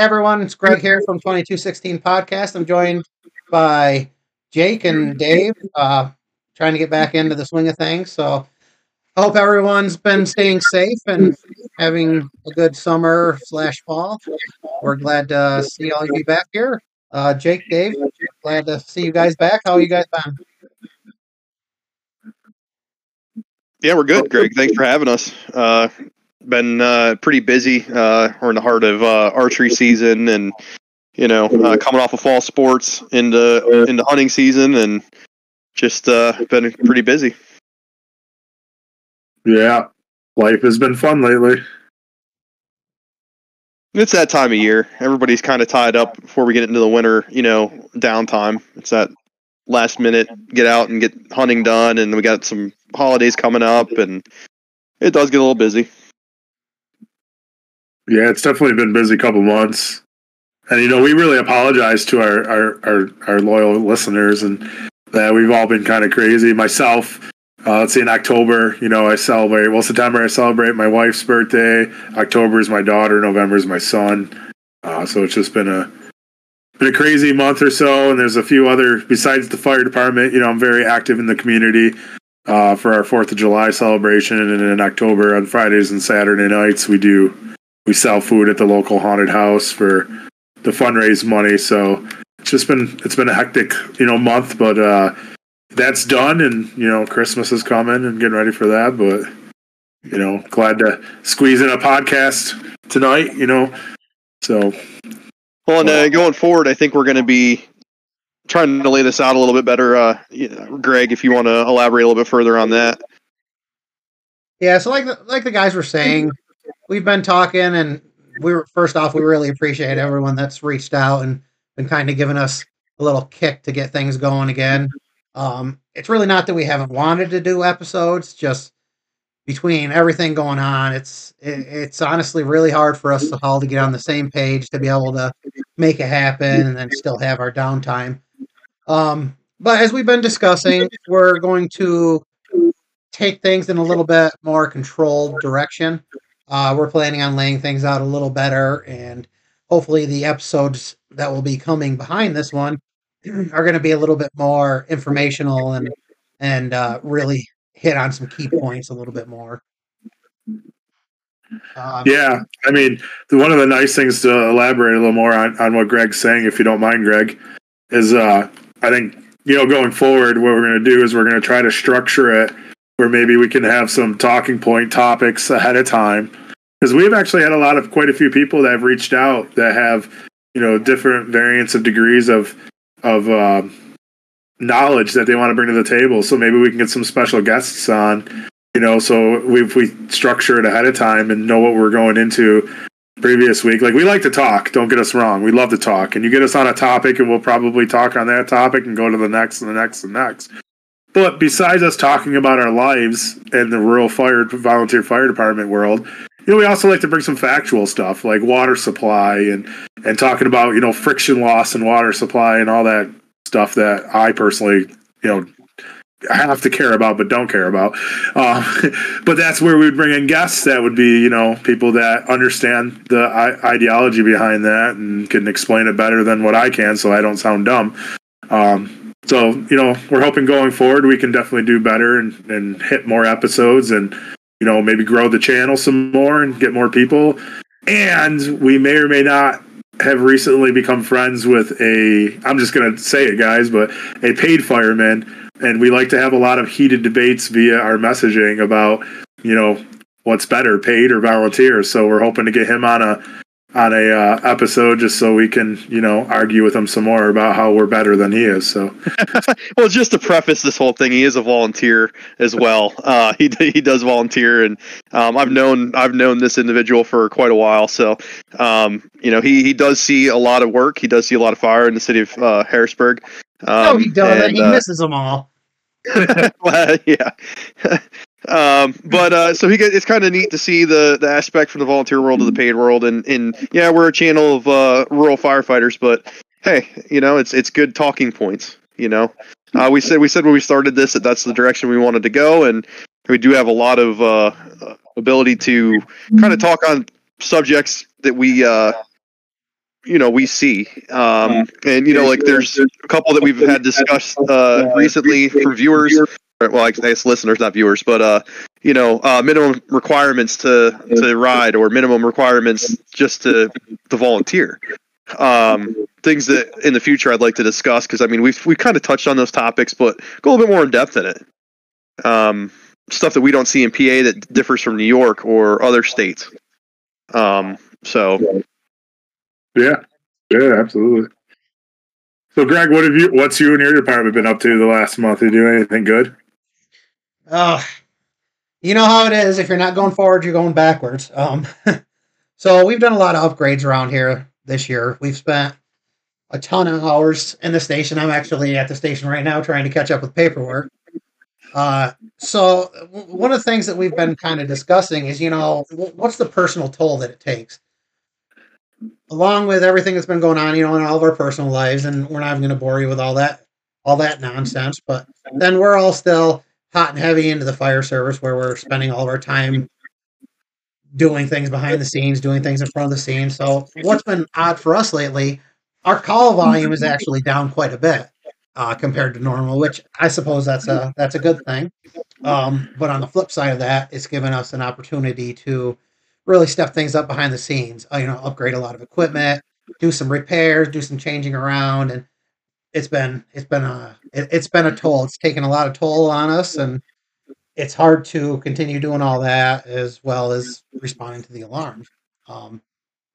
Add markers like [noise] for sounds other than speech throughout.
everyone, it's Greg here from 2216 Podcast. I'm joined by Jake and Dave, uh, trying to get back into the swing of things. So I hope everyone's been staying safe and having a good summer slash fall. We're glad to see all of you back here. Uh, Jake, Dave, glad to see you guys back. How are you guys been? Yeah, we're good, Greg. Thanks for having us. Uh, been uh, pretty busy. Uh, we're in the heart of uh, archery season, and you know, uh, coming off of fall sports into into hunting season, and just uh, been pretty busy. Yeah, life has been fun lately. It's that time of year. Everybody's kind of tied up before we get into the winter, you know, downtime. It's that last minute get out and get hunting done, and we got some holidays coming up, and it does get a little busy. Yeah, it's definitely been busy couple months. And you know, we really apologize to our our, our, our loyal listeners and that we've all been kind of crazy. Myself, uh, let's see, in October, you know, I celebrate. Well, September I celebrate my wife's birthday. October is my daughter. November is my son. Uh, so it's just been a been a crazy month or so. And there's a few other besides the fire department. You know, I'm very active in the community uh, for our Fourth of July celebration, and in October on Fridays and Saturday nights we do we sell food at the local haunted house for the fundraise money. So it's just been it's been a hectic you know month, but uh, that's done, and you know Christmas is coming and getting ready for that. But you know, glad to squeeze in a podcast tonight. You know, so well, and uh, going forward, I think we're going to be trying to lay this out a little bit better. Uh, Greg, if you want to elaborate a little bit further on that. Yeah, so like the, like the guys were saying, we've been talking, and we were first off, we really appreciate everyone that's reached out and been kind of giving us a little kick to get things going again. Um, it's really not that we haven't wanted to do episodes, just between everything going on, it's it, it's honestly really hard for us to all to get on the same page to be able to make it happen and then still have our downtime. Um, but as we've been discussing, we're going to take things in a little bit more controlled direction. Uh, we're planning on laying things out a little better, and hopefully, the episodes that will be coming behind this one [clears throat] are going to be a little bit more informational and and uh, really hit on some key points a little bit more. Um, yeah, I mean, one of the nice things to elaborate a little more on, on what Greg's saying, if you don't mind, Greg, is uh, I think you know going forward, what we're going to do is we're going to try to structure it where maybe we can have some talking point topics ahead of time. Because we've actually had a lot of quite a few people that have reached out that have you know different variants of degrees of of uh, knowledge that they want to bring to the table. So maybe we can get some special guests on you know so we we structure it ahead of time and know what we're going into previous week. Like we like to talk don't get us wrong. We love to talk. And you get us on a topic and we'll probably talk on that topic and go to the next and the next and next but besides us talking about our lives in the rural fire volunteer fire department world, you know, we also like to bring some factual stuff like water supply and and talking about you know friction loss and water supply and all that stuff that I personally you know have to care about but don't care about. Uh, [laughs] but that's where we'd bring in guests that would be you know people that understand the ideology behind that and can explain it better than what I can, so I don't sound dumb. Um, so you know we're hoping going forward we can definitely do better and, and hit more episodes and you know maybe grow the channel some more and get more people. And we may or may not have recently become friends with a i'm just going to say it guys but a paid fireman. And we like to have a lot of heated debates via our messaging about you know what's better paid or volunteer. So we're hoping to get him on a on a uh, episode just so we can you know argue with him some more about how we're better than he is so. [laughs] [laughs] Well just to preface this whole thing he is a volunteer as well. Uh, he, he does volunteer and um, i've known i've known this individual for quite a while so um, you know he, he does see a lot of work. He does see a lot of fire in the city of uh, harrisburg. Um, no he doesn't. And, he uh, misses them all. [laughs] Well, yeah um, but uh, so he get, it's kind of neat to see the the aspect from the volunteer world to the paid world, and and yeah, we're a channel of uh, rural firefighters, but hey, you know, it's it's good talking points. You know, uh, we said we said when we started this that that's the direction we wanted to go, and we do have a lot of uh, ability to kind of talk on subjects that we uh, you know we see um and you know like there's a couple that we've had discussed uh recently for viewers well i guess listeners not viewers but uh you know uh minimum requirements to to ride or minimum requirements just to to volunteer um things that in the future i'd like to discuss because i mean we've we kind of touched on those topics but go a little bit more in depth in it um stuff that we don't see in pa that differs from new york or other states um so Yeah, yeah, absolutely. So, Greg, what have you? What's you and your department been up to the last month? You do anything good? Oh, you know how it is. If you're not going forward, you're going backwards. Um, [laughs] so we've done a lot of upgrades around here this year. We've spent a ton of hours in the station. I'm actually at the station right now trying to catch up with paperwork. Uh, so one of the things that we've been kind of discussing is, you know, wh- what's the personal toll that it takes, along with everything that's been going on, you know, in all of our personal lives. And we're not even going to bore you with all that, all that nonsense. But then we're all still hot and heavy into the fire service, where we're spending all of our time doing things behind the scenes, doing things in front of the scenes. So what's been odd for us lately, our call volume is actually down quite a bit uh, compared to normal, which I suppose that's a that's a good thing. Um, but on the flip side of that, it's given us an opportunity to really step things up behind the scenes. Uh, you know, upgrade a lot of equipment, do some repairs, do some changing around, and it's been it's been a it, it's been a toll. It's taken a lot of toll on us, and it's hard to continue doing all that as well as responding to the alarms. Um,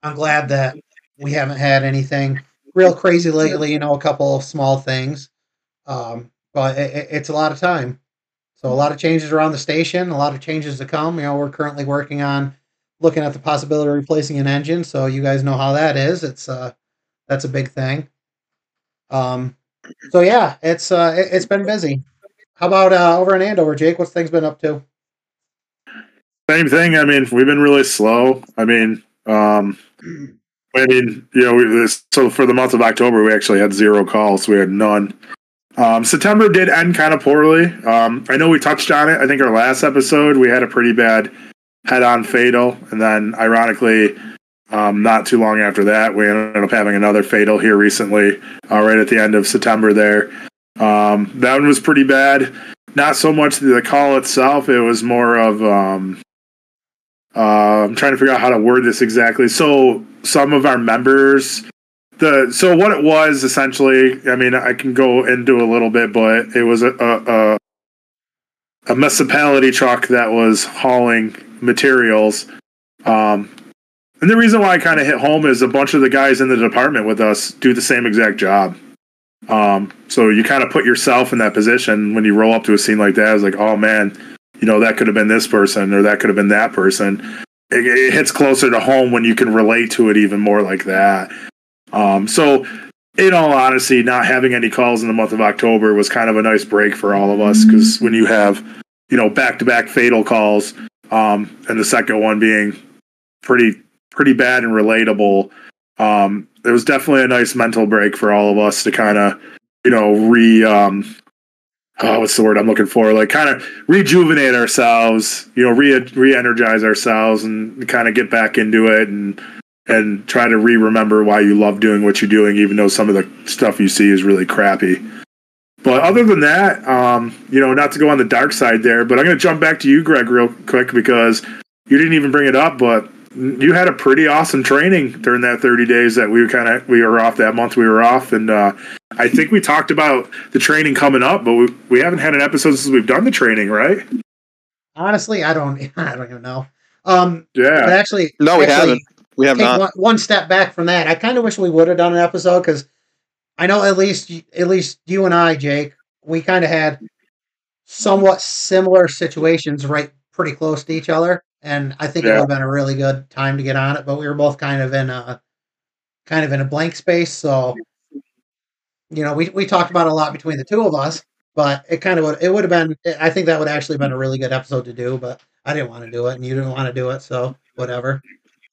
I'm glad that we haven't had anything real crazy lately. You know, a couple of small things, um, but it, it- it's a lot of time. So a lot of changes around the station, a lot of changes to come. You know, we're currently working on looking at the possibility of replacing an engine. So you guys know how that is. It's uh, that's a big thing. Um, so yeah, it's uh, it, it's been busy. How about uh, over in Andover, Jake? What's things been up to? Same thing. I mean, we've been really slow. I mean, um, I mean, you know, we, so for the month of October, we actually had zero calls. We had none. Um, September did end kind of poorly. Um, I know we touched on it. I think our last episode we had a pretty bad head-on fatal, and then ironically, um, not too long after that, we ended up having another fatal here recently, uh, right at the end of September. There, um, that one was pretty bad. Not so much the call itself; it was more of um, uh, I'm trying to figure out how to word this exactly. So some of our members, the so what it was essentially. I mean, I can go into a little bit, but it was a a, a, a municipality truck that was hauling materials. Um, and the reason why I kind of hit home is a bunch of the guys in the department with us do the same exact job. Um, so you kind of put yourself in that position when you roll up to a scene like that. It's like, oh man, you know, that could have been this person or that could have been that person. It, it hits closer to home when you can relate to it even more like that. Um, so, in all honesty, not having any calls in the month of October was kind of a nice break for all of us because when you have, you know, back to back fatal calls, um, and the second one being pretty pretty bad and relatable, um, it was definitely a nice mental break for all of us to kind of, you know, re um, oh, what's the word I'm looking for? Like kind of rejuvenate ourselves, you know, re re-energize ourselves and kind of get back into it and and try to re-remember why you love doing what you're doing, even though some of the stuff you see is really crappy. But other than that, um, you know, not to go on the dark side there, but I'm going to jump back to you, Greg, real quick because you didn't even bring it up, but you had a pretty awesome training during that 30 days that we were kind of we were off that month we were off and uh, i think we talked about the training coming up but we, we haven't had an episode since we've done the training right? Honestly, I don't [laughs] I don't even know. Um, but yeah actually, no we actually, haven't. We have take not. one, one step back from that. I kind of wish we would have done an episode because I know at least at least you and I, Jake, we kind of had somewhat similar situations right pretty close to each other, and I think it would have been a really good time to get on it. But we were both kind of in a kind of in a blank space, so you know we we talked about a lot between the two of us. But it kind of would it would have been I think that would actually have been a really good episode to do, but I didn't want to do it and you didn't want to do it, so whatever.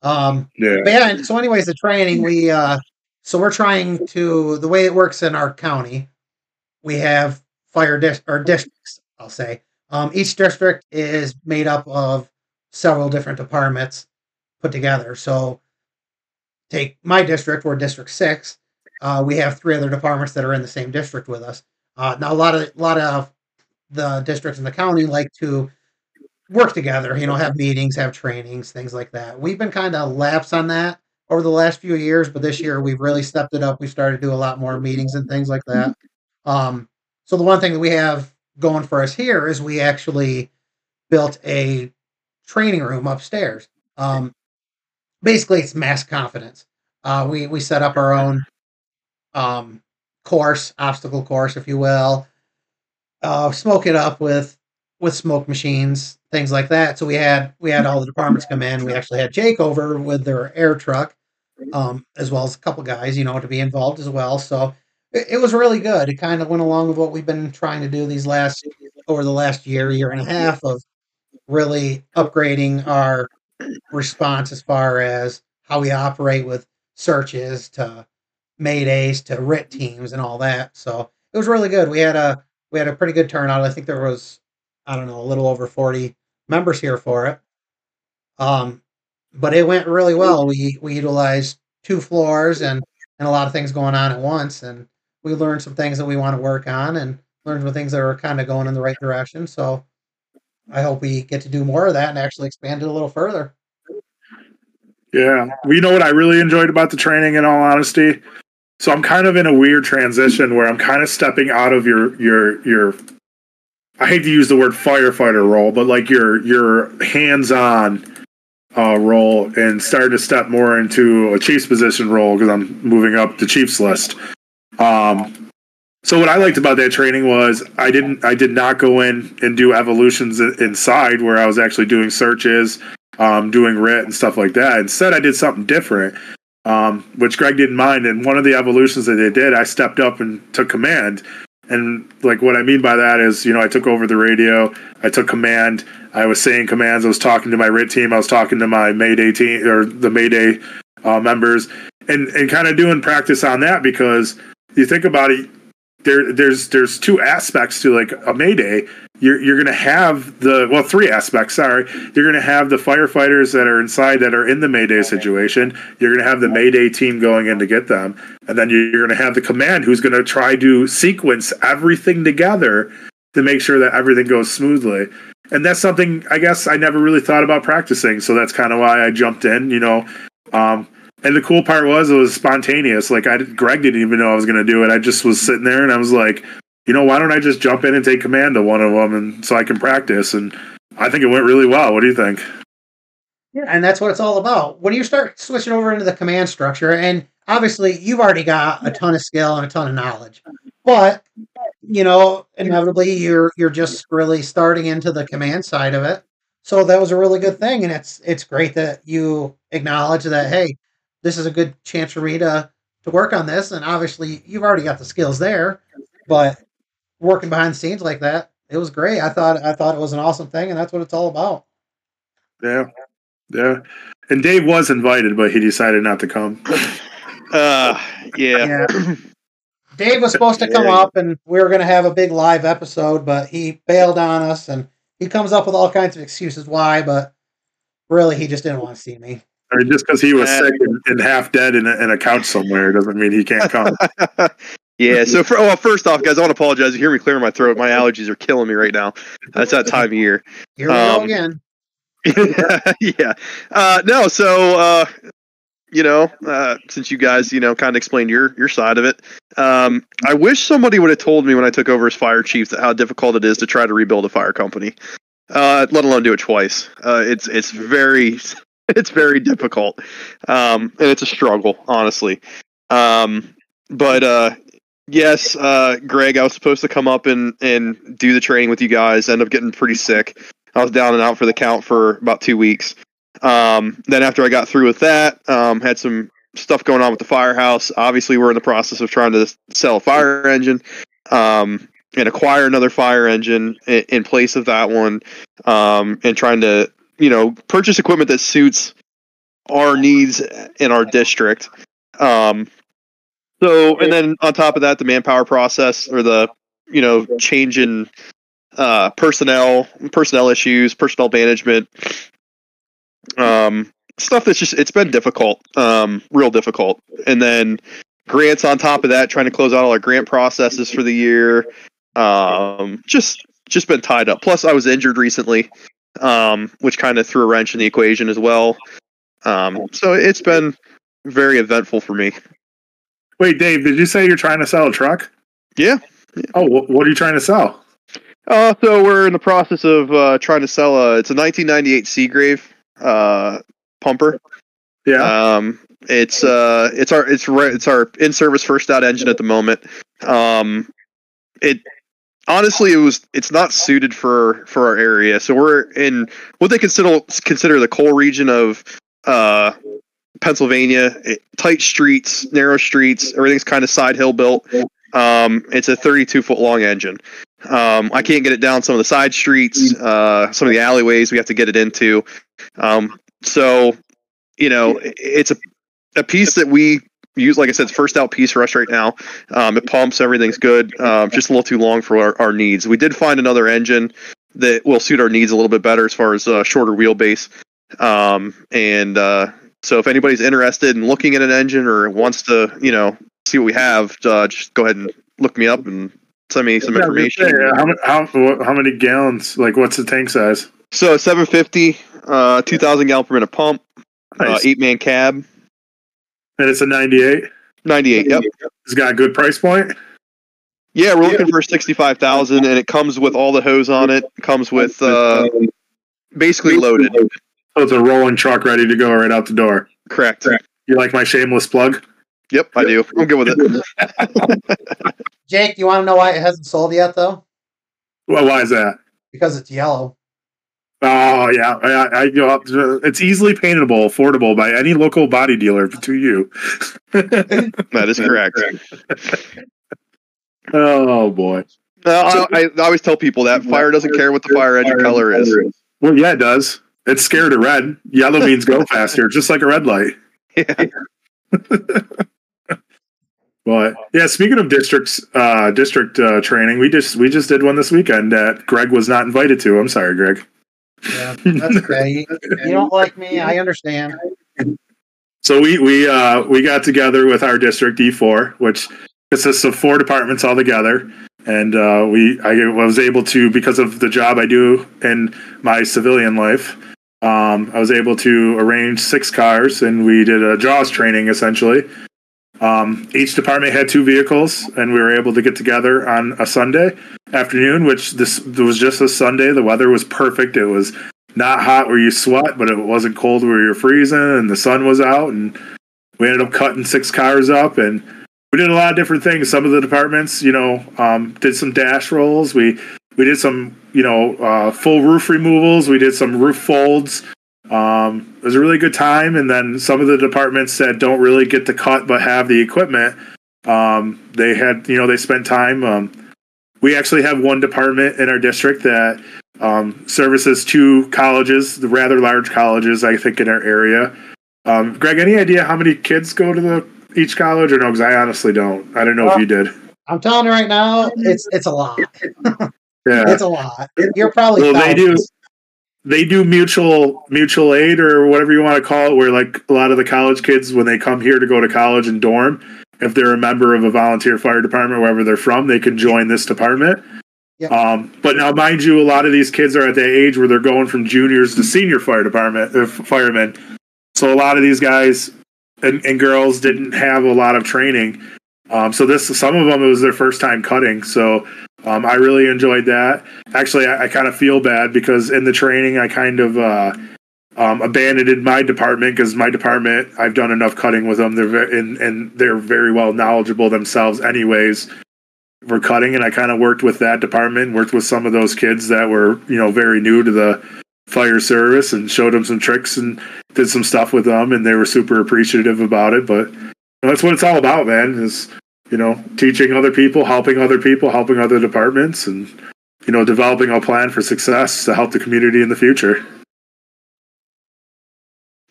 Um, yeah but yeah, and so anyways, the training we uh so we're trying to the way it works in our county, we have fire dis- or districts, I'll say. Um each district is made up of several different departments put together. So take my district, we're District Six. Uh, we have three other departments that are in the same district with us. Uh, now, a lot of a lot of the districts in the county like to work together. You know, have meetings, have trainings, things like that. We've been kind of lapse on that over the last few years, but this year we've really stepped it up. We started to do a lot more meetings and things like that. Um, so the one thing that we have going for us here is we actually built a training room upstairs. Um, basically, it's mask confidence. Uh, we we set up our own um, course, obstacle course, if you will. Uh, smoke it up with with smoke machines, things like that. So we had we had all the departments come in. We actually had Jake over with their air truck, um, as well as a couple guys, you know, to be involved as well. So it, it was really good. It kind of went along with what we've been trying to do these last over the last year, year and a half of really upgrading our response as far as how we operate with searches to maydays to RIT teams and all that. So it was really good. We had a we had a pretty good turnout. I think there was I don't know a little over forty members here for it. Um, but it went really well. We we utilized two floors and and a lot of things going on at once, and we learned some things that we want to work on and learned some things that are kind of going in the right direction. So I hope we get to do more of that and actually expand it a little further. Yeah. You know what I really enjoyed about the training in all honesty? So I'm kind of in a weird transition where I'm kind of stepping out of your your your I hate to use the word firefighter role, but like your your hands-on uh, role and starting to step more into a chief's position role because I'm moving up the chief's list. Um, so what I liked about that training was I didn't I did not go in and do evolutions inside where I was actually doing searches, um, doing RIT and stuff like that. Instead, I did something different, um, which Greg didn't mind. And one of the evolutions that they did, I stepped up and took command. And like what I mean by that is, you know, I took over the radio, I took command, I was saying commands, I was talking to my RIT team, I was talking to my Mayday team or the Mayday uh, members, and and kind of doing practice on that because you think about it there there's there's two aspects to like a mayday. You're you're going to have the well three aspects sorry. You're going to have the firefighters that are inside that are in the mayday situation. You're going to have the mayday team going in to get them. And then you're going to have the command who's going to try to sequence everything together to make sure that everything goes smoothly. And that's something i guess i never really thought about practicing. So that's kind of why i jumped in you know. Um, and the cool part was it was spontaneous. Like I, Greg didn't even know I was going to do it. I just was sitting there and I was like, you know, why don't I just jump in and take command of one of them, and so I can practice. And I think it went really well. What do you think? Yeah, and that's what it's all about. When you start switching over into the command structure, and obviously you've already got a ton of skill and a ton of knowledge, but you know, inevitably you're you're just really starting into the command side of it. So that was a really good thing, and it's it's great that you acknowledge that. Hey, this is a good chance for me to to work on this. And obviously, you've already got the skills there, but working behind the scenes like that, it was great. I thought I thought it was an awesome thing, and that's what it's all about. Yeah, yeah. And Dave was invited, but he decided not to come. [laughs] Uh, yeah. yeah. Dave was supposed to come up, and we were going to have a big live episode, but he bailed on us, and he comes up with all kinds of excuses why, but really, he just didn't want to see me. I mean, just because he was sick and, and, half dead in a, in a couch somewhere doesn't mean he can't come. [laughs] yeah. So, for, well, first off, guys, I want to apologize. You hear me clearing my throat. My allergies are killing me right now. That's that time of year. Here we um, go again. [laughs] yeah. Uh, no. So, uh, you know, uh, since you guys, you know, kind of explained your your side of it, um, I wish somebody would have told me when I took over as fire chief that how difficult it is to try to rebuild a fire company. Uh, let alone do it twice. Uh, it's it's very [laughs] it's very difficult, um, and it's a struggle, honestly. Um, but uh, yes, uh, Greg, I was supposed to come up and and do the training with you guys. End up getting pretty sick. I was down and out for the count for about two weeks. Um, then after I got through with that, um, had some stuff going on with the firehouse. Obviously, we're in the process of trying to sell a fire engine um, and acquire another fire engine in, place of that one, um, and trying to you know, purchase equipment that suits our needs in our district. Um, so, and then on top of that, the manpower process or the, you know, change in uh, personnel, personnel issues, personnel management. Um, stuff that's just it's been difficult, um, real difficult. And then grants on top of that, trying to close out all our grant processes for the year. Um, just just been tied up. Plus, I was injured recently, um, which kind of threw a wrench in the equation as well. Um, so it's been very eventful for me. Wait, Dave, did you say you're trying to sell a truck? Yeah. Oh, wh- what are you trying to sell? Uh, so we're in the process of uh, trying to sell a. It's a 1998 Seagrave uh, pumper. Yeah. Um, it's uh, it's our it's re- it's our in service first out engine at the moment. Um, it honestly it was it's not suited for for our area. So we're in what they consider consider the coal region of uh Pennsylvania. It, tight streets, narrow streets. Everything's kind of side hill built. Um, it's a 32 foot long engine. Um, I can't get it down some of the side streets, uh, some of the alleyways we have to get it into. Um, so, you know, it's a, a piece that we use, like I said, first out piece for us right now. Um, it pumps, everything's good. Um, just a little too long for our, our needs. We did find another engine that will suit our needs a little bit better as far as uh, shorter wheelbase. Um, and uh, so, if anybody's interested in looking at an engine or wants to, you know, see what we have, uh, just go ahead and look me up and send me some Yeah, I was gonna information. say, how, how, how many gallons? Like, what's the tank size? So 750, uh, 2,000 gallon per minute pump, uh, Nice. eight man cab, and it's a 98. 98. Yep. It's got a good price point. Yeah, we're looking for 65,000 and it comes with all the hose on it. Comes with, uh, basically loaded. So it's a rolling truck ready to go right out the door. Correct. You like my shameless plug? Yep, I do. I'm good with it. [laughs] Jake, you want to know why it hasn't sold yet, though? Well, why is that? Because it's yellow. Oh yeah, I, I, go up. to- It's easily paintable, affordable by any local body dealer to you. [laughs] That is correct. [laughs] oh boy. Uh, I, I always tell people that fire doesn't care what the fire engine color is. Well, yeah, it does. It's scared of red. Yellow [laughs] means go faster, just like a red light. Yeah. But yeah, speaking of districts, uh, district uh, training, we just we just did one this weekend that Greg was not invited to. I'm sorry, Greg. Yeah, that's [laughs] okay. You, you don't like me. I understand. So we we uh, we got together with our district D four, which consists of four departments all together, and uh, we I was able to because of the job I do in my civilian life. Um, I was able to arrange six cars, and we did a JAWS training essentially. Um, each department had two vehicles, and we were able to get together on a Sunday afternoon, which this was just a Sunday. The weather was perfect. It was not hot where you sweat, but it wasn't cold where you're freezing, and the sun was out. And we ended up cutting six cars up, and we did a lot of different things. Some of the departments, you know, um, did some dash rolls. We we did some, you know, uh, full roof removals. We did some roof folds. Um, it was a really good time. And then some of the departments that don't really get to cut but have the equipment, um, they had, you know, they spent time. Um, we actually have one department in our district that um, services two colleges, the rather large colleges, I think, in our area. Um, Greg, any idea how many kids go to the each college, or no? Because I honestly don't. I don't know if you did. I'm telling you right now, it's it's a lot. [laughs] Yeah. It's a lot. You're probably Well, they do. They do mutual mutual aid or whatever you want to call it, where like a lot of the college kids, when they come here to go to college and dorm, if they're a member of a volunteer fire department wherever they're from, they can join this department. Yeah. Um, but now, mind you, a lot of these kids are at that age where they're going from juniors to senior fire department uh, firemen. So a lot of these guys and, and girls didn't have a lot of training. Um, so this, some of them, it was their first time cutting. So um, I really enjoyed that. Actually, I, I kind of feel bad because in the training, I kind of uh, um, abandoned my department because my department, I've done enough cutting with them. They're ve- and, and they're very well knowledgeable themselves, anyways. For cutting, and I kind of worked with that department. Worked with some of those kids that were, you know, very new to the fire service, and showed them some tricks and did some stuff with them, and they were super appreciative about it. But you know, that's what it's all about, man. Is you know, teaching other people, helping other people, helping other departments, and you know, developing a plan for success to help the community in the future.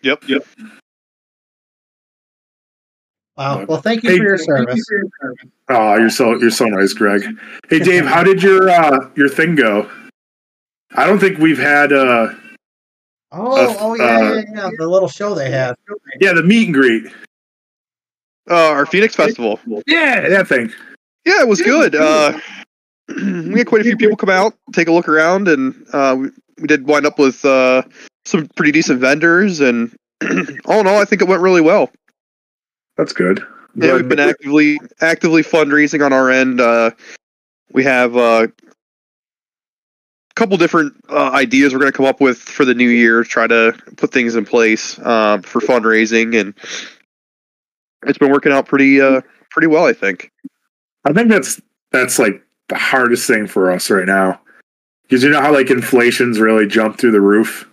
Yep. Yep. Wow. Well, thank you Hey, for your service. Oh, you're so you're so nice, Greg. Hey, [laughs] Dave, how did your uh, your thing go? I don't think we've had uh, Oh, Uh, oh yeah, uh, yeah, yeah, the little show they had. Yeah, the meet and greet. Uh, our Phoenix Festival. Yeah, that thing. Yeah, it was good. Uh, [clears throat] we had quite a few people come out, take a look around, and uh, we, we did wind up with uh, some pretty decent vendors. And [clears throat] all in all, I think it went really well. That's good. Yeah, we've been actively actively fundraising on our end. Uh, we have uh, a couple different uh, ideas we're going to come up with for the new year. Try to put things in place uh, for fundraising, and it's been working out pretty uh, pretty well. I think. I think that's that's like the hardest thing for us right now. Because you know how like inflation's really jumped through the roof.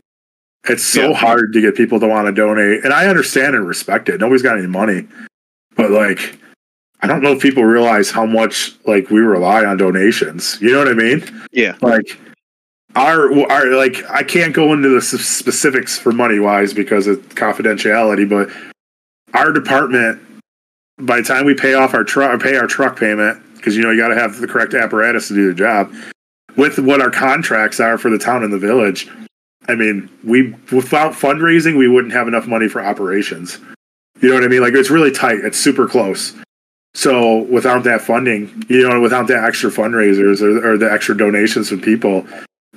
It's so Yeah. hard to get people to want to donate, and I understand and respect it. Nobody's got any money, but like, I don't know if people realize how much like we rely on donations. You know what I mean? Yeah. Like our our like I can't go into the specifics for money wise because of confidentiality, but our department by the time we pay off our truck pay our truck payment because you know you got to have the correct apparatus to do the job with what our contracts are for the town and the village i mean we without fundraising we wouldn't have enough money for operations you know what i mean like it's really tight it's super close so without that funding you know without the extra fundraisers or, or the extra donations from people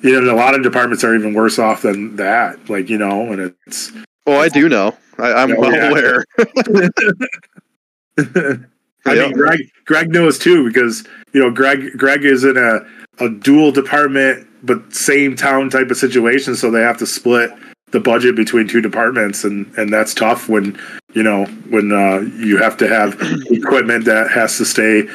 you know a lot of departments are even worse off than that like you know and it's Oh, I do know. I, I'm Oh, well yeah. aware. [laughs] [laughs] I Yeah. mean, Greg, Greg knows too because you know Greg, Greg is in a, a dual department but same town type of situation, so they have to split the budget between two departments, and and that's tough when you know when uh, you have to have [clears throat] equipment that has to stay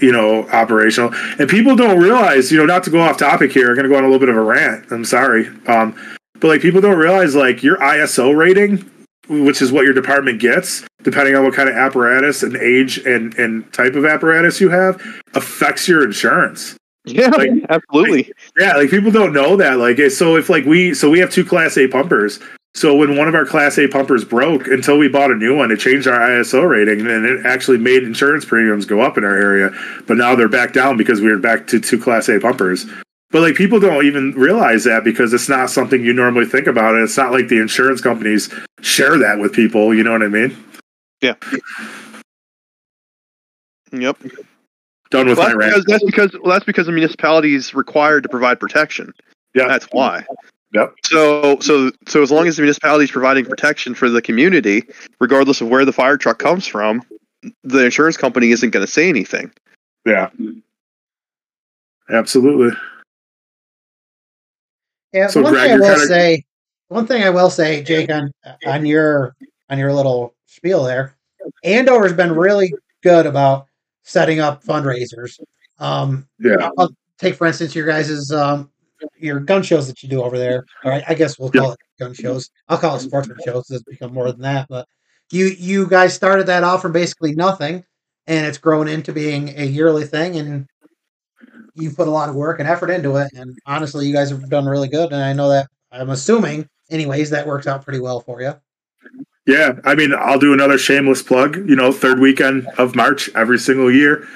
you know operational and people don't realize you know not to go off topic here i'm going to go on a little bit of a rant i'm sorry um but like people don't realize like your iso rating which is what your department gets, depending on what kind of apparatus and age and, and type of apparatus you have, affects your insurance. Yeah, Like- [laughs] absolutely. Yeah, like people don't know that. Like, so if like we, so we have two Class A pumpers. So when one of our Class A pumpers broke, until we bought a new one, it changed our ISO rating, and it actually made insurance premiums go up in our area. But now they're back down because we were back to two Class A pumpers. But like people don't even realize that because it's not something you normally think about, and it's not like the insurance companies share that with people. You know what I mean? Yeah. Yep. Done with Well, that's, rant. because, that's because well, that's because the municipality is required to provide protection. Yeah. That's why. Yep. So so so as long as the municipality is providing protection for the community, regardless of where the fire truck comes from, the insurance company isn't going to say anything. Yeah. Absolutely. Yeah, So, one Greg, thing I will kinda- say, one thing I will say, Jake, on on your on your little spiel there, Andover's been really good about setting up fundraisers. Um, Yeah. I'll, take for instance your guys's um your gun shows that you do over there. All right, I guess we'll call it gun shows. I'll call it sportsman shows. It's become more than that, but you you guys started that off from basically nothing, and it's grown into being a yearly thing, and you put a lot of work and effort into it. And honestly, you guys have done really good, and I know that. I'm assuming, anyways, that works out pretty well for you. Yeah, I mean, I'll do another shameless plug. You know, third weekend of March every single year.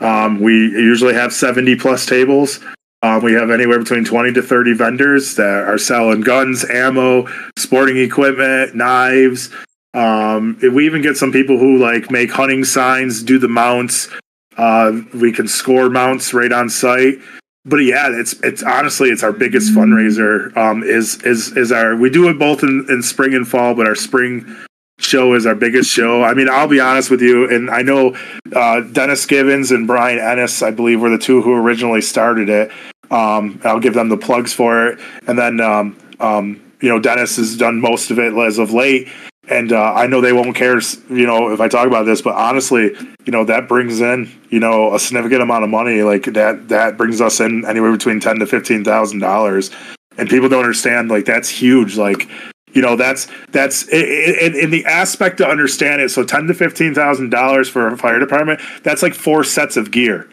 Um, we usually have 70 plus tables. Um, we have anywhere between 20 to 30 vendors that are selling guns, ammo, sporting equipment, knives. Um, we even get some people who like make hunting signs, do the mounts. Uh, we can score mounts right on site. But yeah, it's it's honestly it's our biggest fundraiser. Um, is is is our we do it both in, in spring and fall, but our spring show is our biggest show. I mean, I'll be honest with you, and I know uh, Dennis Givens and Brian Ennis, I believe, were the two who originally started it. Um, I'll give them the plugs for it, and then um, um, you know Dennis has done most of it as of late. And uh, I know they won't care, you know, if I talk about this, but honestly, you know, that brings in, you know, a significant amount of money. Like that, that brings us in anywhere between ten to fifteen thousand dollars, and people don't understand. Like that's huge. Like you know that's that's in, in the aspect to understand it so ten to fifteen thousand dollars for a fire department that's like four sets of gear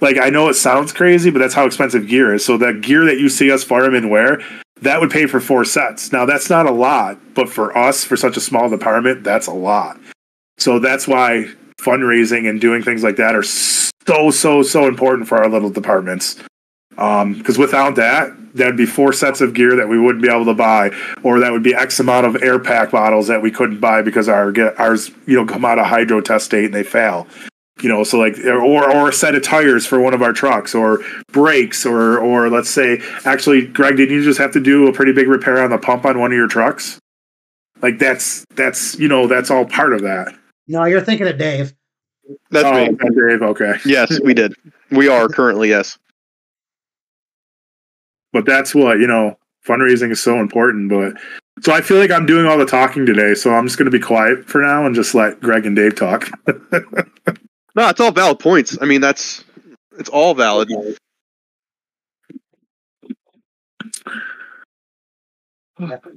like i know it sounds crazy but that's how expensive gear is so that gear that you see us firemen wear that would pay for four sets. Now that's not a lot but for us for such a small department that's a lot. So that's why fundraising and doing things like that are so so so important for our little departments. Because um, without that, that'd be four sets of gear that we wouldn't be able to buy, or that would be X amount of air pack bottles that we couldn't buy because our ours you know come out of hydro test date and they fail. You know, so like, or or a set of tires for one of our trucks, or brakes, or or let's say, actually, Greg, didn't you just have to do a pretty big repair on the pump on one of your trucks? Like that's that's you know that's all part of that. No, you're thinking of Dave. That's oh, me. Dave. Okay. Yes, we did. We are currently yes but that's what you know fundraising is so important but so i feel like i'm doing all the talking today so i'm just going to be quiet for now and just let greg and dave talk [laughs] no it's all valid points. I mean that's it's all valid.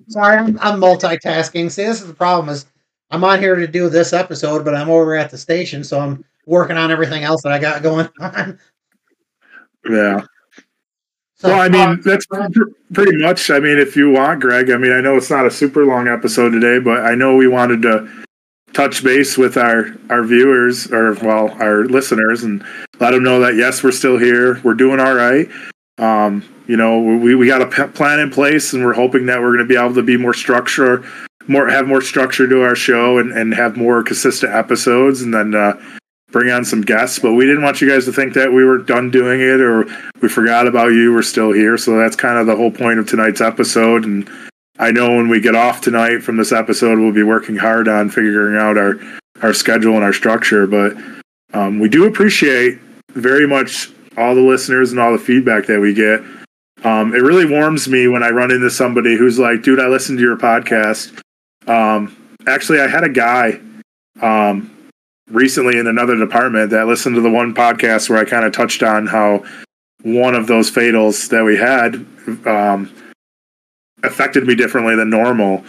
Sorry I'm, I'm multitasking. See this is the problem is i'm on here to do this episode but i'm over at the station so i'm working on everything else that i got going [laughs] on. Yeah. So, well, I mean, that's pretty much. I mean, if you want, Greg, I mean, I know it's not a super long episode today, but I know we wanted to touch base with our our viewers or well, our listeners, and let them know that yes, we're still here, we're doing all right. Um, you know, we we got a plan in place, and we're hoping that we're going to be able to be more structure, more have more structure to our show, and and have more consistent episodes, and then. Uh, bring on some guests, but we didn't want you guys to think that we were done doing it or we forgot about you. We're still here. So that's kind of the whole point of tonight's episode. And I know when we get off tonight from this episode, we'll be working hard on figuring out our, our schedule and our structure. But um, we do appreciate very much all the listeners and all the feedback that we get. Um, it really warms me when I run into somebody who's like, dude, I listened to your podcast. Um, actually, I had a guy um, recently in another department that listened to the one podcast where I kind of touched on how one of those fatals that we had um, affected me differently than normal.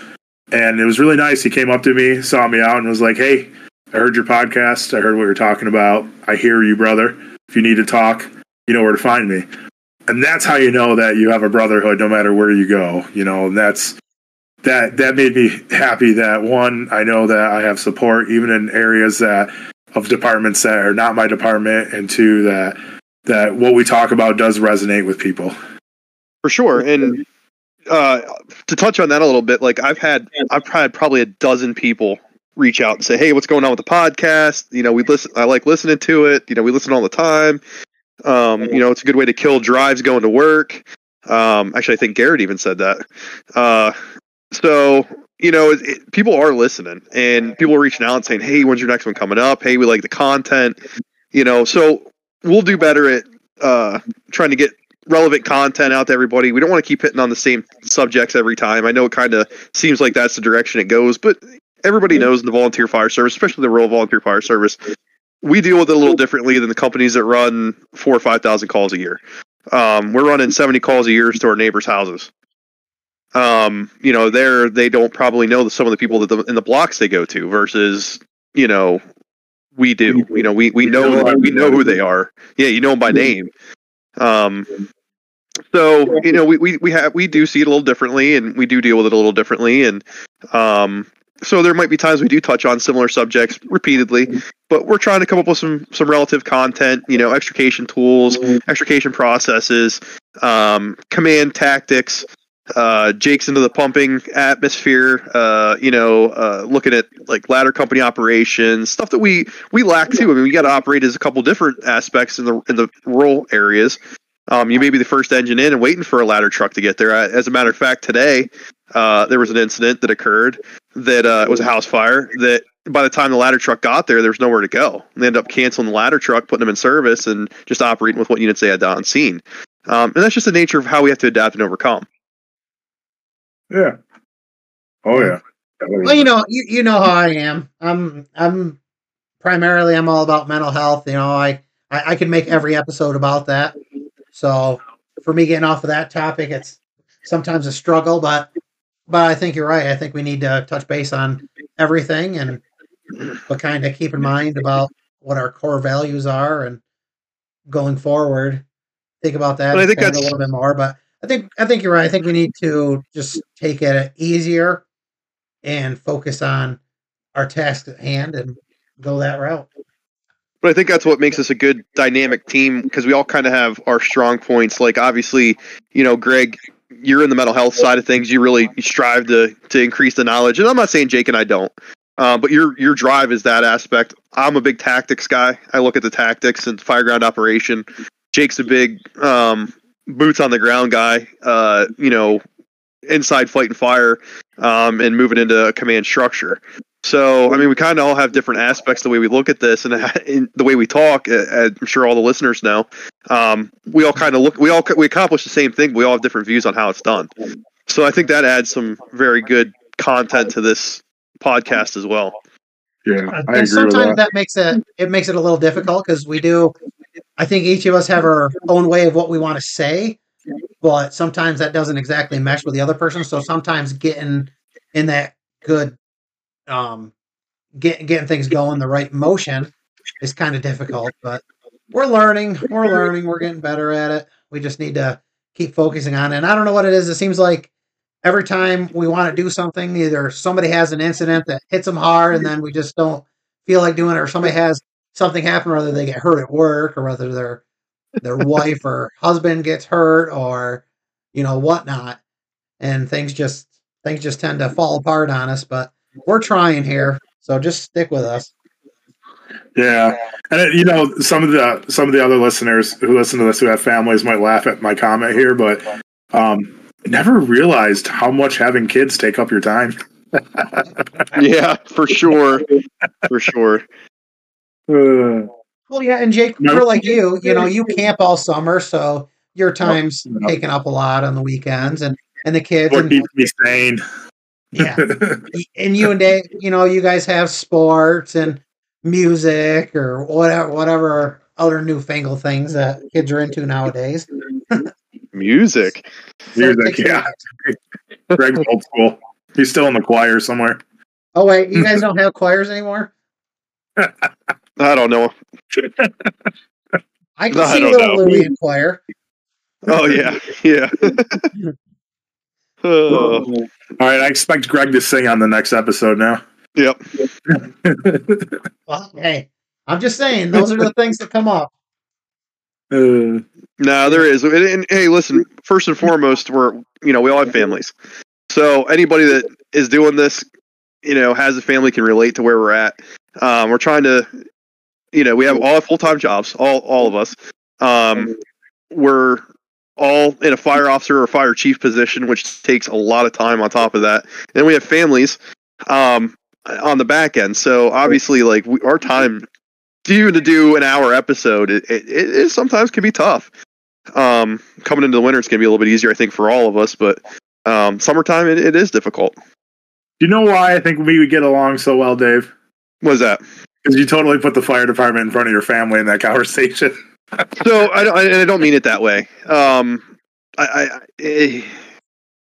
And it was really nice. He came up to me, saw me out, and was like, Hey, I heard your podcast. I heard what you're talking about. I hear you, brother. If you need to talk, you know where to find me. And that's how you know that you have a brotherhood no matter where you go, you know, and that's that that made me happy that one i know that i have support even in areas that of departments that are not my department and two that that what we talk about does resonate with people for sure and uh, to touch on that a little bit like i've had i've had probably a dozen people reach out and say hey what's going on with the podcast? You know we listen i like listening to it you know we listen all the time. Um, you know it's a good way to kill drives going to work. Um, actually i think garrett even said that. Uh, so you know, it, it, people are listening, and people are reaching out and saying, "Hey, when's your next one coming up? Hey, we like the content." You know, so we'll do better at uh, trying to get relevant content out to everybody. We don't want to keep hitting on the same subjects every time. I know it kind of seems like that's the direction it goes, but everybody knows in the volunteer fire service, especially the rural volunteer fire service, we deal with it a little differently than the companies that run four or five thousand calls a year. Um, we're running seventy calls a year to our neighbors' houses um, you know, there they don't probably know some of the people that the, in the blocks they go to versus, you know, we do. You know, we we know we know who they are. Yeah, you know them by name. Um, so you know, we, we we have we do see it a little differently, and we do deal with it a little differently, and um, so there might be times we do touch on similar subjects repeatedly, but we're trying to come up with some some relative content. You know, extrication tools, extrication processes, um, command tactics uh, Jake's into the pumping atmosphere. Uh, you know, uh, looking at like ladder company operations, stuff that we we lack too. I mean, we got to operate as a couple different aspects in the in the rural areas. Um, you may be the first engine in and waiting for a ladder truck to get there. As a matter of fact, today uh, there was an incident that occurred that uh, it was a house fire that by the time the ladder truck got there, there was nowhere to go. They ended up canceling the ladder truck, putting them in service, and just operating with what units they had on scene. Um, and that's just the nature of how we have to adapt and overcome. Yeah. Oh yeah. Well, you know, you, you know how I am. I'm I'm primarily I'm all about mental health. You know, I, I I can make every episode about that. So for me getting off of that topic, it's sometimes a struggle, but but I think you're right. I think we need to touch base on everything and but kind of keep in mind about what our core values are and going forward. Think about that. I think that's a little bit more, but I think I think you're right. I think we need to just take it easier and focus on our task at hand and go that route. but I think that's what makes us a good dynamic team because we all kind of have our strong points. Like obviously, you know, Greg, you're in the mental health side of things. You really strive to to increase the knowledge, and I'm not saying Jake and I don't. Uh, but your your drive is that aspect. I'm a big tactics guy. I look at the tactics and fireground operation. Jake's a big um, boots on the ground guy. Uh, you know, inside fight and fire, um, and moving into a command structure. So, I mean, we kind of all have different aspects the way we look at this and [laughs] the way we talk. I'm sure all the listeners know. Um, we all kind of look. We all we accomplish the same thing. But we all have different views on how it's done. So, I think that adds some very good content to this podcast as well. Yeah, I and sometimes that. that. makes it it makes it a little difficult because we do. I think each of us have our own way of what we want to say, but sometimes that doesn't exactly mesh with the other person. So sometimes getting in that good, um, getting getting things going the right motion is kind of difficult. But we're learning. We're learning. We're getting better at it. We just need to keep focusing on it. And I don't know what it is. It seems like every time we want to do something, either somebody has an incident that hits them hard and then we just don't feel like doing it, or somebody has something happen, whether they get hurt at work or whether their their [laughs] wife or husband gets hurt or you know whatnot, and things just things just tend to fall apart on us. But we're trying here, so just stick with us. Yeah, and it, you know some of the some of the other listeners who listen to this who have families might laugh at my comment here, but um, never realized how much having kids take up your time. [laughs] yeah, for sure, [laughs] for sure. Uh, well, yeah, and Jake, no. for like you, you know, you camp all summer, so your time's no. taken up a lot on the weekends, and and the kids. What keeps me sane? Yeah, [laughs] and you and Dave, you know, you guys have sports and music or whatever, whatever other newfangled things that kids are into nowadays. [laughs] Music. Music, yeah. [laughs] Greg's old school. He's still in the choir somewhere. Oh wait, you guys don't have choirs anymore? I don't know. I can no, see little Louie in choir. Oh yeah, yeah. [laughs] All right, I expect Greg to sing on the next episode now. Yep. [laughs] well, hey, I'm just saying those are the things that come up. Uh, no, there is. And, and, hey, listen. First and foremost, we're you know we all have families, so anybody that is doing this, you know, has a family can relate to where we're at. Um, we're trying to, you know, we have all full time jobs, all all of us. Um, we're all in a fire officer or fire chief position, which takes a lot of time on top of that. And we have families um, on the back end. So obviously, like we, our time even to do an hour episode, it, it, it sometimes can be tough. Um, coming into the winter, it's going to be a little bit easier, I think, for all of us. But um, summertime, it, it is difficult. Do you know why I think we would get along so well, Dave? What is that? Because you totally put the fire department in front of your family in that conversation. [laughs] so I don't, I, I don't mean it that way. Um, I, I, I eh,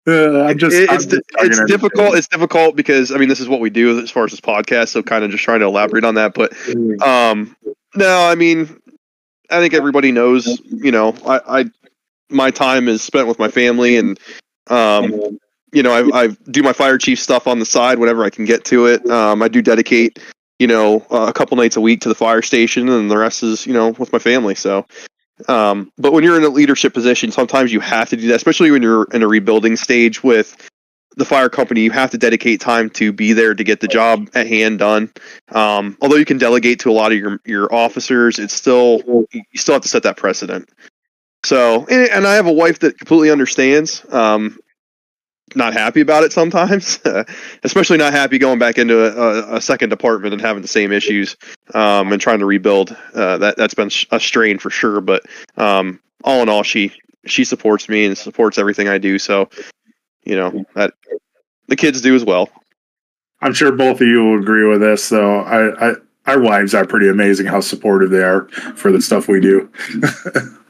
uh, I'm just, it's, I'm just it's difficult. It's difficult because I mean this is what we do as far as this podcast. So kind of just trying to elaborate on that. But mm. um, no, I mean I think everybody knows. You know, I, I my time is spent with my family, and um, you know I, I do my fire chief stuff on the side whenever I can get to it. Um, I do dedicate you know a couple nights a week to the fire station, and the rest is you know with my family. So um, but when you're in a leadership position, sometimes you have to do that, especially when you're in a rebuilding stage with the fire company. You have to dedicate time to be there to get the job at hand done. Um, although you can delegate to a lot of your your officers, it's still you still have to set that precedent. So, and, and I have a wife that completely understands. Um, not happy about it sometimes, [laughs] especially not happy going back into a, a, second department and having the same issues um, and trying to rebuild. Uh, that that's been a strain for sure. But um, all in all, she she supports me and supports everything I do. So you know that the kids do as well. I'm sure both of you will agree with this. So I, I our wives are pretty amazing how supportive they are for the stuff we do. [laughs]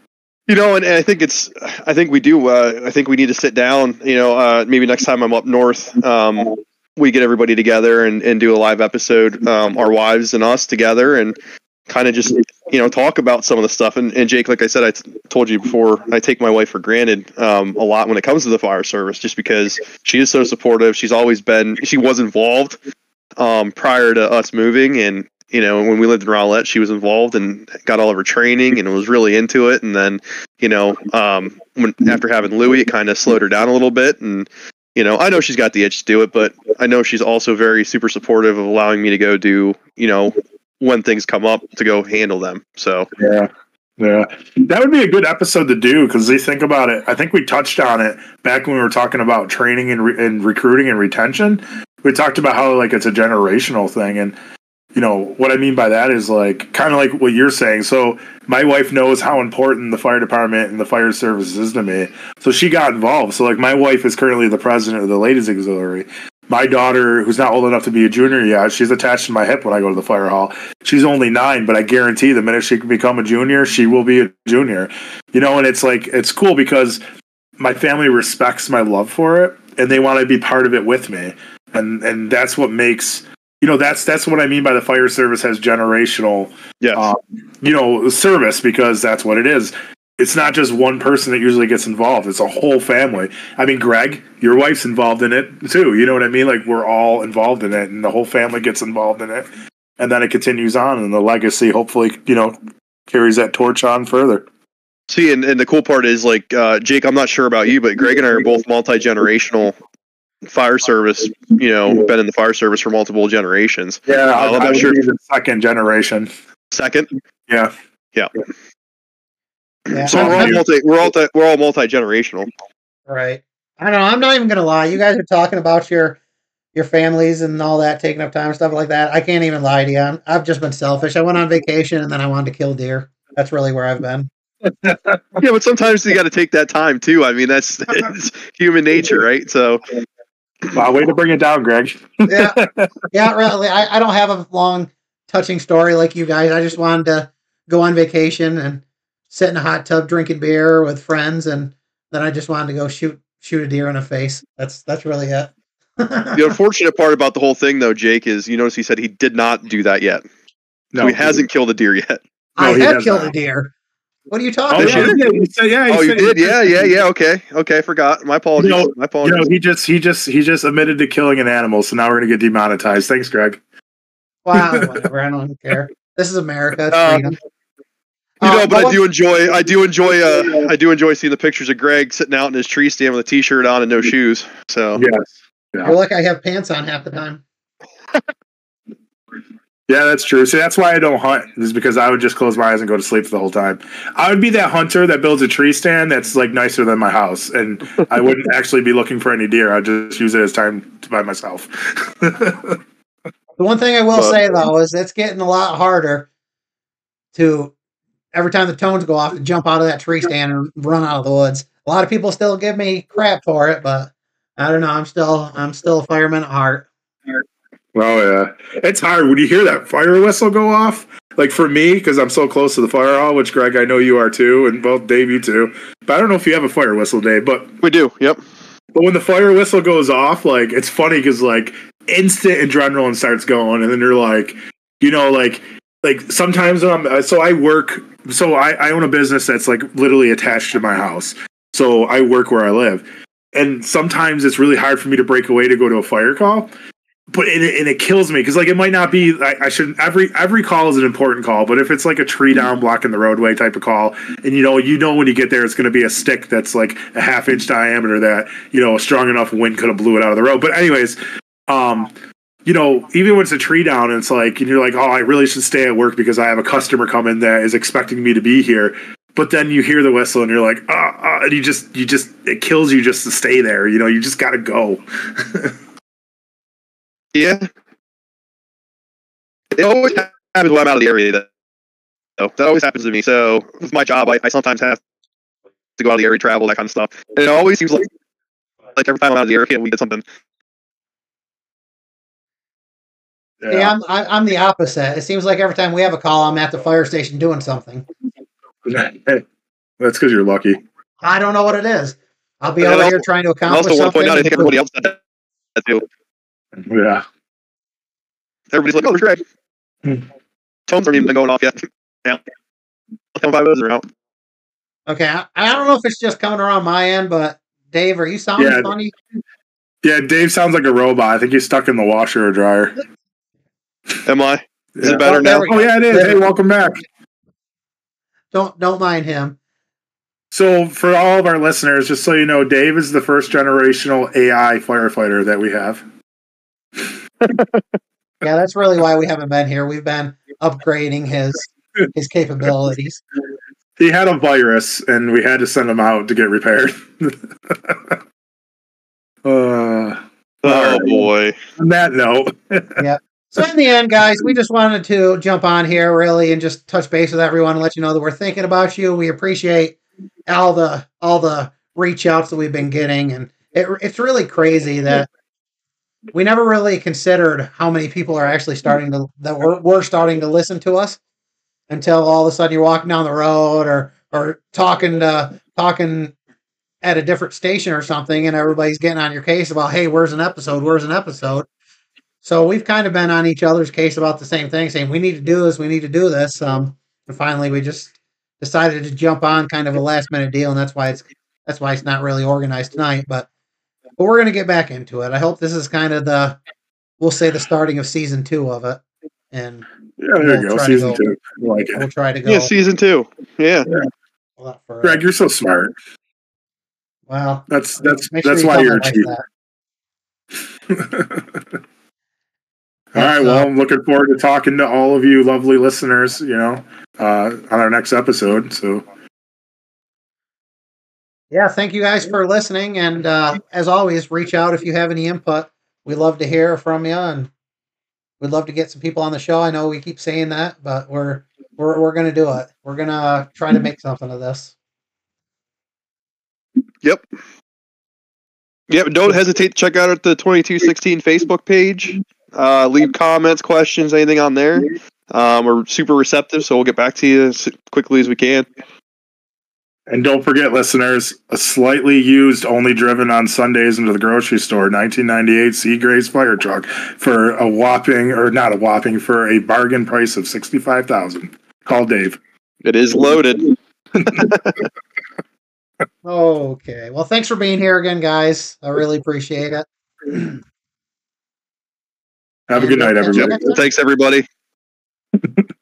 You know, and, and, I think it's, I think we do. Uh, I think we need to sit down. You know, uh, maybe next time I'm up north, um, we get everybody together and, and do a live episode, um, our wives and us together, and kind of just you know talk about some of the stuff. And, and Jake, like I said, I t- told you before, I take my wife for granted um, a lot when it comes to the fire service, just because she is so supportive. She's always been, she was involved um, prior to us moving, and you know, when we lived in Rowlett, she was involved and got all of her training and was really into it. And then, you know, um, when after having Louis, it kind of slowed her down a little bit. And you know, I know she's got the itch to do it, but I know she's also very super supportive of allowing me to go do, you know, when things come up to go handle them. So yeah. Yeah, that would be a good episode to do because they think about it. I think we touched on it back when we were talking about training and, re- and recruiting and retention. We talked about how like it's a generational thing, and you know what I mean by that is like kind of like what you're saying. So my wife knows how important the fire department and the fire service is to me, so she got involved. So like my wife is currently the president of the ladies auxiliary, my daughter, who's not old enough to be a junior yet, she's attached to my hip when I go to the fire hall. She's only nine, but I guarantee the minute she can become a junior, she will be a junior. You know, and it's like it's cool because my family respects my love for it and they want to be part of it with me. And and that's what makes you know that's that's what I mean by the fire service has generational yeah um, you know service because that's what it is it's not just one person that usually gets involved. It's a whole family. I mean, Greg, your wife's involved in it too. You know what I mean? Like we're all involved in it, and the whole family gets involved in it, and then it continues on, and the legacy hopefully, you know, carries that torch on further. See, and, and the cool part is like uh, Jake. I'm not sure about you, but Greg and I are both multi generational fire service. You know, been in the fire service for multiple generations. Yeah, uh, I'm not sure. The second generation. Second. Yeah. Yeah. Yeah, so we're all multi we're all we're all multi generational. Right. I don't know. I'm not even gonna lie. You guys are talking about your your families and all that, taking up time and stuff like that. I can't even lie to you. i have just been selfish. I went on vacation and then I wanted to kill deer. That's really where I've been. [laughs] yeah, but sometimes you got to take that time too. I mean, that's [laughs] human nature, right? So, wow, way to bring it down, Greg. yeah, [laughs] yeah, really. I, I don't have a long, touching story like you guys. I just wanted to go on vacation and sit in a hot tub drinking beer with friends, and then I just wanted to go shoot shoot a deer in the face. That's that's really it. [laughs] the unfortunate part about the whole thing, though, Jake, is you notice he said he did not do that yet. No, so he, he hasn't killed a deer yet. No, I have killed not. a deer. What are you talking oh, about? Yeah, you said, yeah, oh, you did? Yeah, yeah, yeah. Okay, okay. Forgot. My apologies. You know, My apologies. You know, he just, he just, he just admitted to killing an animal. So now we're gonna get demonetized. Thanks, Greg. Wow, whatever. I don't care. This is America. Uh, you know, uh, but I do enjoy. I do enjoy. Uh, [laughs] I do enjoy seeing the pictures of Greg sitting out in his tree stand with a t-shirt on and no shoes. So yes, yeah. You're like I have pants on half the time. Yeah, that's true. See, that's why I don't hunt. Is because I would just close my eyes and go to sleep the whole time. I would be that hunter that builds a tree stand that's like nicer than my house, and I wouldn't [laughs] actually be looking for any deer. I'd just use it as time to by myself. the one thing I will but, say though is it's getting a lot harder to every time the tones go off, to jump out of that tree stand and run out of the woods. A lot of people still give me crap for it, but I don't know. I'm still I'm still a fireman at heart. Oh yeah, it's hard when you hear that fire whistle go off. Like for me, because I'm so close to the fire hall, which Greg, I know you are too, and both Dave, you too. But I don't know if you have a fire whistle, Dave. But we do. Yep. But when the fire whistle goes off, like it's funny because like instant adrenaline starts going, and then you're like, you know, like like sometimes when I'm uh, so I work so I, I own a business that's like literally attached to my house. So I work where I live. And sometimes it's really hard for me to break away to go to a fire call. But it, and it kills me because like it might not be I, I shouldn't every every call is an important call but if it's like a tree down blocking the roadway type of call and you know you know when you get there it's going to be a stick that's like a half inch diameter that you know a strong enough wind could have blew it out of the road but anyways um you know, even when it's a tree down, and it's like, and you're like, oh, I really should stay at work because I have a customer coming that is expecting me to be here. But then you hear the whistle, and you're like, ah, uh, and you just, you just, it kills you just to stay there. You know, you just got to go. [laughs] yeah. It always happens when I'm out of the area. That, so that always happens to me. So with my job, I, I sometimes have to go out of the area, travel, that kind of stuff. And it always seems like, like every time I'm out of the area, we did something Yeah, yeah I'm, I, am i am the opposite. It seems like every time we have a call, I'm at the fire station doing something. [laughs] That's because you're lucky. I don't know what it is. I'll be over here trying to accomplish also, something. Also, one point out, I think everybody else does that too. Yeah. Everybody's like, "Oh, there's Greg." Hmm. Tones aren't even going off yet. Yeah. Five those are out. Okay, I, I, don't know if it's just coming around my end, but Dave, are you sounding yeah. funny? Yeah, Dave sounds like a robot. I think he's stuck in the washer or dryer. Am I? Is Yeah. it better Oh, now? Oh yeah, it is. Hey, welcome back. Don't don't mind him. So, for all of our listeners, just so you know, Dave is the first generational AI firefighter that we have. Yeah, that's really why we haven't been here. We've been upgrading his his capabilities. He had a virus, and we had to send him out to get repaired. [laughs] uh, Oh boy. on that note, [laughs] yeah. So in the end, guys, we just wanted to jump on here really and just touch base with everyone and let you know that we're thinking about you. We appreciate all the all the reach outs that we've been getting, and it, it's really crazy that we never really considered how many people are actually starting to that were, were starting to listen to us until all of a sudden you're walking down the road or or talking to talking at a different station or something, and everybody's getting on your case about, hey, where's an episode? Where's an episode? So we've kind of been on each other's case about the same thing, saying we need to do this, we need to do this. Um, and finally, we just decided to jump on kind of a last minute deal, and that's why it's that's why it's not really organized tonight. But but we're gonna get back into it. I hope this is kind of the we'll say the starting of season two of it, and yeah, there We'll you go. Season go. two. Like it. we'll try to go Yeah, season two. Yeah. a lot. Greg, you're so smart. Well, That's that's make sure that's you why you're a my wife [laughs] all right. So- Well, I'm looking forward to talking to all of you lovely listeners. You know, uh, on our next episode. So yeah, thank you guys for listening, and uh, as always, reach out if you have any input. We love to hear from you, and we'd love to get some people on the show. I know we keep saying that, but we're we're we're gonna do it. We're gonna try to make something of this. Yep. Yep. Don't hesitate to check out the 2216 Facebook page. Uh, leave comments, questions, anything on there. Um, we're super receptive, so we'll get back to you as quickly as we can. And don't forget, listeners, a slightly used, only driven on Sundays into the grocery store, 1998 Seagrave fire truck for a whopping, or not a whopping, for a bargain price of 65000 Call Dave. It is loaded. Okay. Well, thanks for being here again, guys. I really appreciate it. Have a good night, And, uh, catch you everybody. Thanks, everybody. [laughs]